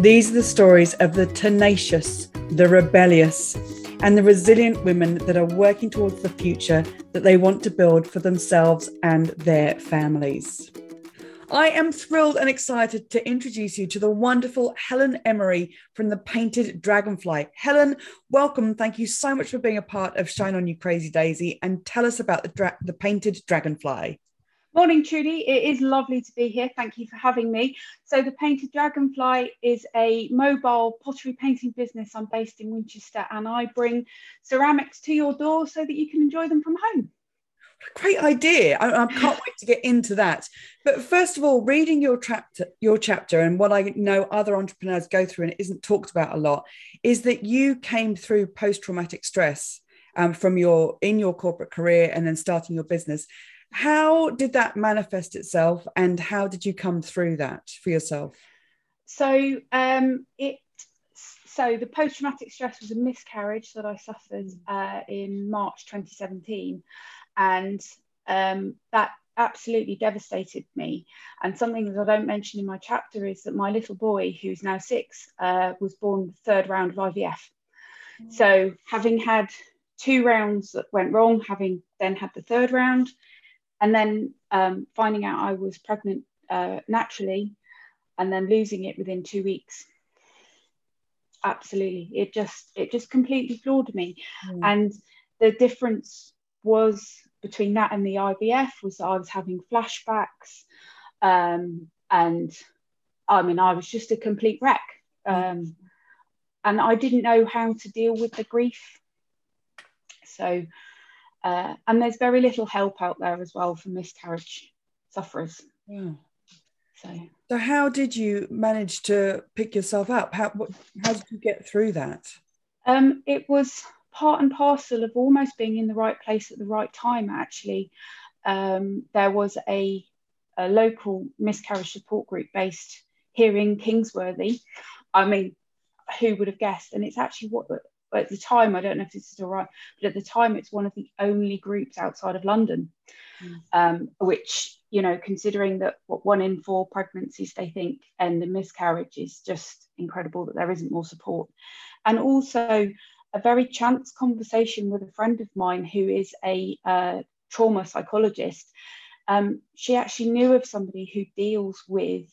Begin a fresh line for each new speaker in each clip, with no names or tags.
These are the stories of the tenacious, the rebellious, and the resilient women that are working towards the future that they want to build for themselves and their families. I am thrilled and excited to introduce you to the wonderful Helen Emery from the Painted Dragonfly. Helen, welcome. Thank you so much for being a part of Shine On You Crazy Daisy and tell us about the, dra- the Painted Dragonfly.
Morning, Trudy. It is lovely to be here. Thank you for having me. So, the Painted Dragonfly is a mobile pottery painting business. I'm based in Winchester and I bring ceramics to your door so that you can enjoy them from home.
Great idea. I, I can't wait to get into that. But first of all, reading your chapter, your chapter, and what I know other entrepreneurs go through, and it isn't talked about a lot, is that you came through post-traumatic stress um, from your in your corporate career and then starting your business how did that manifest itself and how did you come through that for yourself?
So um, it so the post-traumatic stress was a miscarriage that I suffered uh, in March 2017, and um, that absolutely devastated me. And something that I don't mention in my chapter is that my little boy, who's now six, uh, was born the third round of IVF. Mm. So having had two rounds that went wrong, having then had the third round, and then um, finding out I was pregnant uh, naturally and then losing it within two weeks. Absolutely. It just it just completely floored me. Mm. and the difference was between that and the IVF was that I was having flashbacks um, and I mean I was just a complete wreck. Mm. um, and I didn't know how to deal with the grief. So uh, and there's very little help out there as well for miscarriage sufferers.
Yeah. So, so how did you manage to pick yourself up? How what, how did you get through that?
Um, it was part and parcel of almost being in the right place at the right time. Actually, um, there was a, a local miscarriage support group based here in Kings Worthy. I mean, who would have guessed? And it's actually what at the time, I don't know if this is all right, but at the time, it's one of the only groups outside of London, mm. um, which, you know, considering that what one in four pregnancies they think end in miscarriage is just incredible that there isn't more support. And also, a very chance conversation with a friend of mine who is a uh, trauma psychologist. Um, she actually knew of somebody who deals with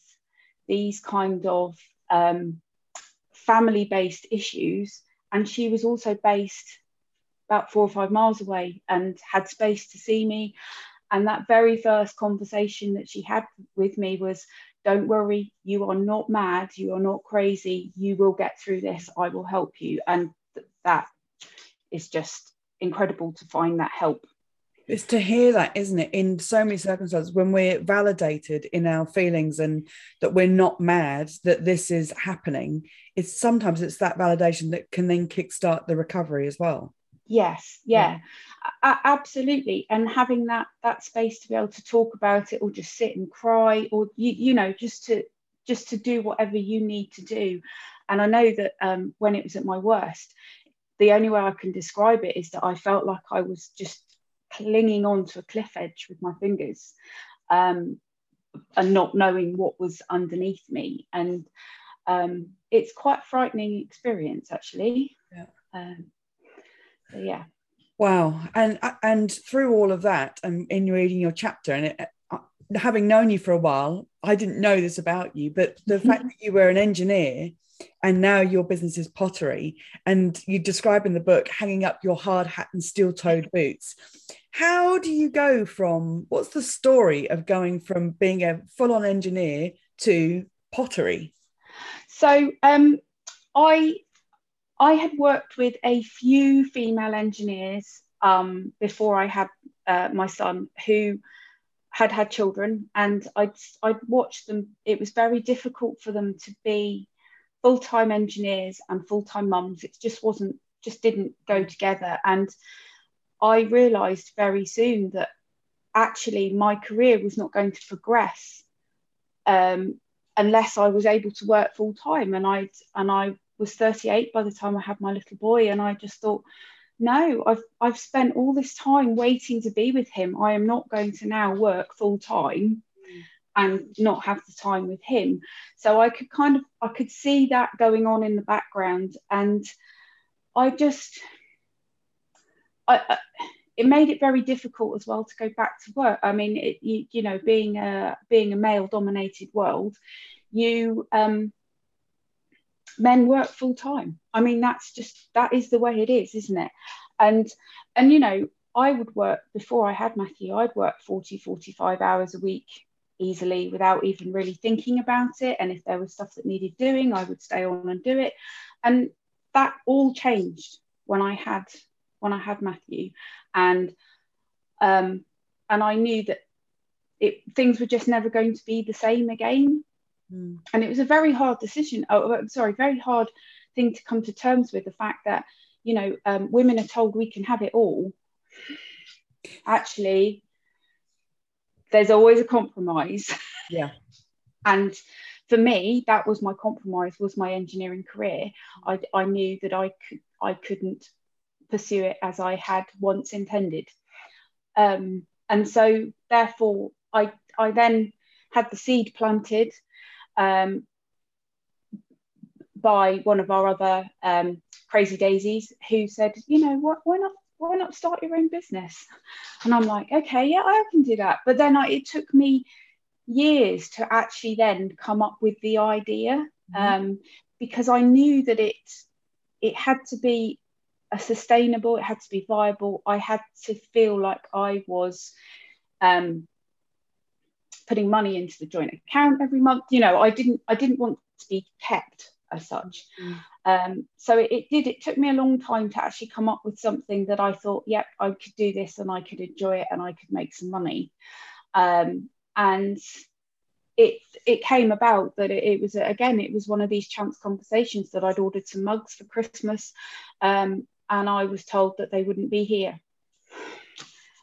these kind of um, family based issues and she was also based about four or five miles away and had space to see me. And that very first conversation that she had with me was, Don't worry, you are not mad, you are not crazy, you will get through this, I will help you. And th- that is just incredible to find that help
it's to hear that isn't it? In so many circumstances when we're validated in our feelings and that we're not mad that this is happening it's sometimes it's that validation that can then kickstart the recovery as well.
Yes yeah, yeah. absolutely. And having that that space to be able to talk about it or just sit and cry or you, you know just to just to do whatever you need to do. And i know that um, when it was at my worst the only way i can describe it is that i felt like i was just clinging on to a cliff edge with my fingers um, and not knowing what was underneath me. And um, it's quite a frightening experience, actually. Yeah. Um, so, yeah.
Wow. And and through all of that, and in reading your chapter, and it, uh, having known you for a while, I didn't know this about you, but the fact that you were an engineer and now your business is pottery and you describe in the book hanging up your hard hat and steel toed boots how do you go from what's the story of going from being a full on engineer to pottery?
So um, i i had worked with a few female engineers um, before i had uh, my son who had had children and I'd, I'd watched them. It was very difficult for them to be full-time engineers and full-time mums. It just wasn't just didn't go together. And i realized very soon that actually my career was not going to progress um, unless I was able to work full time. And I and I was 38 by the time I had my little boy, and I just thought, no, I've I've spent all this time waiting to be with him. I am not going to now work full time and not have the time with him. So I could kind of I could see that going on in the background, and I just I, I it made it very difficult as well to go back to work. I mean, it, you, you know, being a being a male dominated world, you um, men work full time. I mean, that's just that is the way it is, isn't it? And and you know, I would work before I had Matthew, I'd work 40, 45 hours a week easily without even really thinking about it. And if there was stuff that needed doing, I would stay on and do it. And that all changed when I had when I had Matthew, and um, and I knew that it things were just never going to be the same again. Mm. And it was a very hard decision. Oh, I'm sorry, very hard thing to come to terms with the fact that you know um, women are told we can have it all. Actually, there's always a compromise.
Yeah.
and for me, that was my compromise. Was my engineering career. I, I knew that I could I couldn't pursue it as I had once intended. Um, and so, therefore, I, I then had the seed planted um, by one of our other um, crazy daisies who said, you know, what, why not? Why not start your own business? And I'm like, okay, yeah, I can do that. But then I, it took me years to actually then come up with the idea mm-hmm. um, because I knew that it it had to be sustainable it had to be viable. I had to feel like i was um, putting money into the joint account every month. You know i didn't i didn't want to be kept as such. Mm. um, so it, it, did it took me a long time to actually come up with something that i thought yep i could do this and i could enjoy it and i could make some money. Um, and it it came about that it, it, was again it was one of these chance conversations that I'd ordered some mugs for Christmas. Um, and I was told that they wouldn't be here.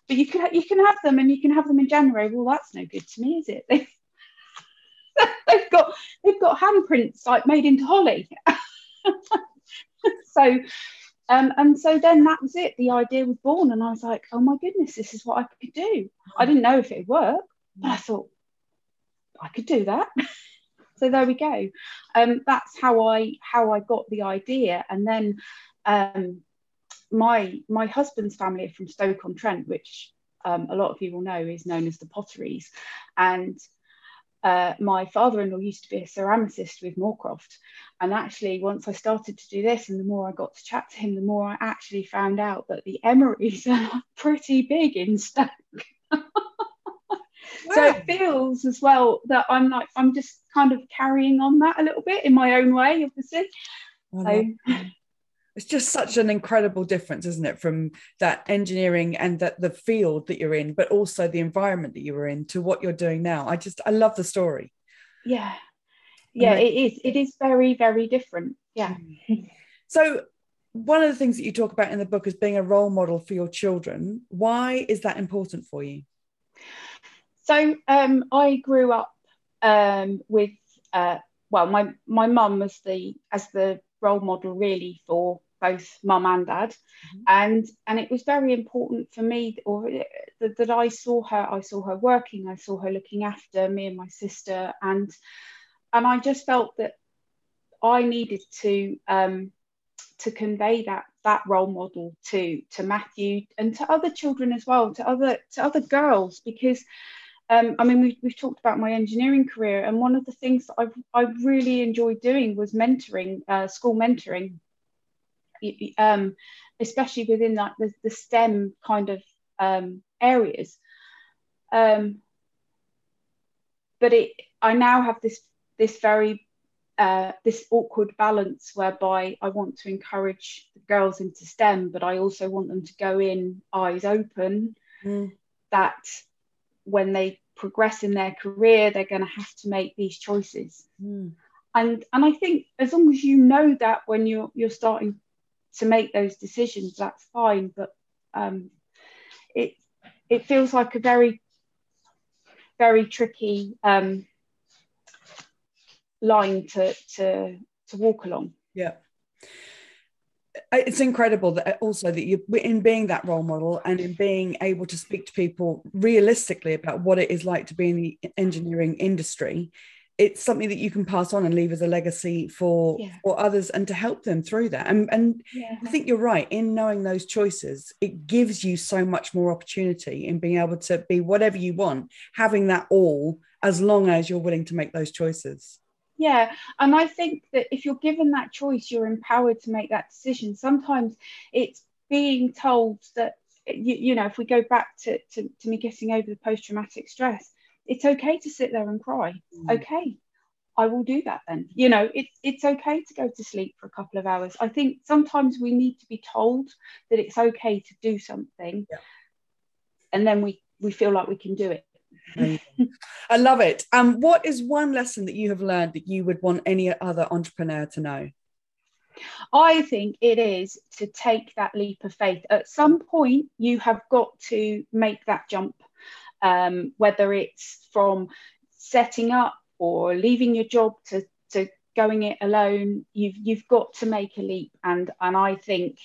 But you can you can have them, and you can have them in January. Well, that's no good to me, is it? They've, got they've got handprints like made into holly. so, um, and so then that was it. The idea was born, and I was like, oh my goodness, this is what I could do. I didn't know if it would work, but I thought I could do that. so there we go. Um, that's how I how I got the idea, and then um, my my husband's family are from Stoke on Trent, which um, a lot of you will know is known as the Potteries, and uh, my father-in-law used to be a ceramicist with Moorcroft, and actually once I started to do this, and the more I got to chat to him, the more I actually found out that the Emerys are pretty big in Stoke. So it feels as well that I'm like I'm just kind of carrying on that a little bit in my own way, obviously. So,
it's just such an incredible difference isn't it from that engineering and that the field that you're in but also the environment that you were in to what you're doing now. I just i love the story.
Yeah. Yeah it is it is very very different. Yeah.
So one of the things that you talk about in the book is being a role model for your children why is that important for you?
So um, i grew up um, with uh, well my my mum was the as the role model really for both mum and dad. Mm-hmm. and and it was very important for me or that, that i saw her i saw her working i saw her looking after me and my sister. And and i just felt that i needed to um to convey that that role model to to matthew and to other children as well to other to other girls. Because um, I mean, we've, we've talked about my engineering career, and one of the things that I've, I really enjoyed doing was mentoring, uh, school mentoring, um, especially within like the, the STEM kind of um, areas. Um, but it, I now have this this very uh, this awkward balance whereby I want to encourage the girls into STEM, but I also want them to go in eyes open. Mm. That when they progress in their career, they're going to have to make these choices. Mm. And and I think as long as you know that when you're you're starting to make those decisions, that's fine. But um, it it feels like a very very tricky um, line to to to walk along.
Yeah it's incredible that also that you in being that role model and in being able to speak to people realistically about what it is like to be in the engineering industry it's something that you can pass on and leave as a legacy for yeah. for others and to help them through that and and yeah. i think you're right in knowing those choices it gives you so much more opportunity in being able to be whatever you want having that all as long as you're willing to make those choices
yeah and i think that if you're given that choice you're empowered to make that decision sometimes it's being told that you, you know if we go back to, to, to me getting over the post-traumatic stress it's okay to sit there and cry mm. okay i will do that then you know it, it's okay to go to sleep for a couple of hours i think sometimes we need to be told that it's okay to do something yeah. and then we we feel like we can do it
I love it. Um, what is one lesson that you have learned that you would want any other entrepreneur to know?
I think it is to take that leap of faith. At some point, you have got to make that jump, um, whether it's from setting up or leaving your job to, to going it alone. You've you've got to make a leap, and and I think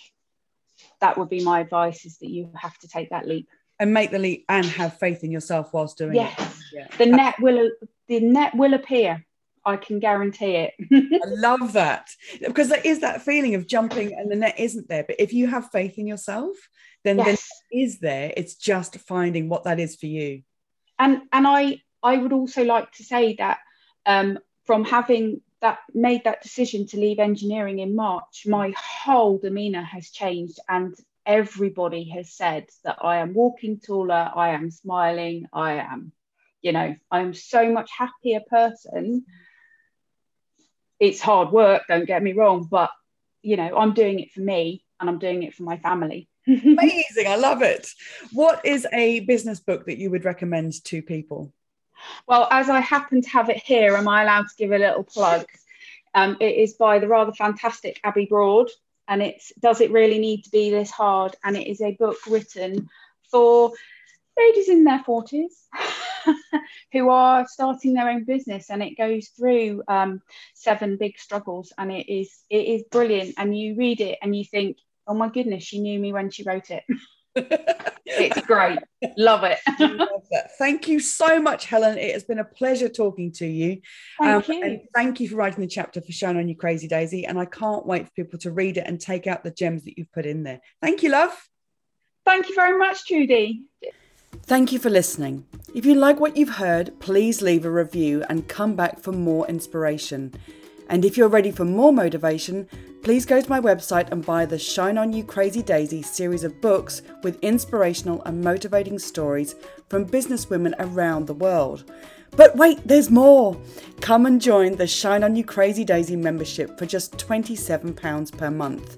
that would be my advice: is that you have to take that leap
and make the leap and have faith in yourself whilst doing
yes. it. Yeah. The net will the net will appear. I can guarantee it.
I love that because there is that feeling of jumping and the net isn't there. But if you have faith in yourself, then yes. the net is there. It's just finding what that is for you.
And and I I would also like to say that um, from having that made that decision to leave engineering in March, my whole demeanor has changed and everybody has said that I am walking taller, I am smiling, I am, you know, I'm so much happier person. It's hard work, don't get me wrong, but you know, I'm doing it for me and I'm doing it for my family.
Amazing, I love it. What is a business book that you would recommend to people?
Well, as I happen to have it here, am I allowed to give a little plug? Um, it is by the rather fantastic Abby Broad and it's does it really need to be this hard and it is a book written for ladies in their 40s who are starting their own business and it goes through um, seven big struggles and it is it is brilliant and you read it and you think oh my goodness she knew me when she wrote it it's great. Love it. Love
thank you so much, Helen. It has been a pleasure talking to you.
Thank um, you.
And thank you for writing the chapter for Shine On You Crazy Daisy. And I can't wait for people to read it and take out the gems that you've put in there. Thank you, love.
Thank you very much, Trudy.
Thank you for listening. If you like what you've heard, please leave a review and come back for more inspiration. And if you're ready for more motivation, please go to my website and buy the Shine On You Crazy Daisy series of books with inspirational and motivating stories from businesswomen around the world. But wait, there's more! Come and join the Shine On You Crazy Daisy membership for just £27 per month.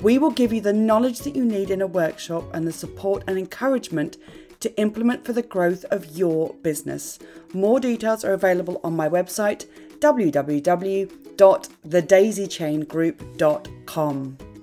We will give you the knowledge that you need in a workshop and the support and encouragement to implement for the growth of your business. More details are available on my website www.thedaisychaingroup.com.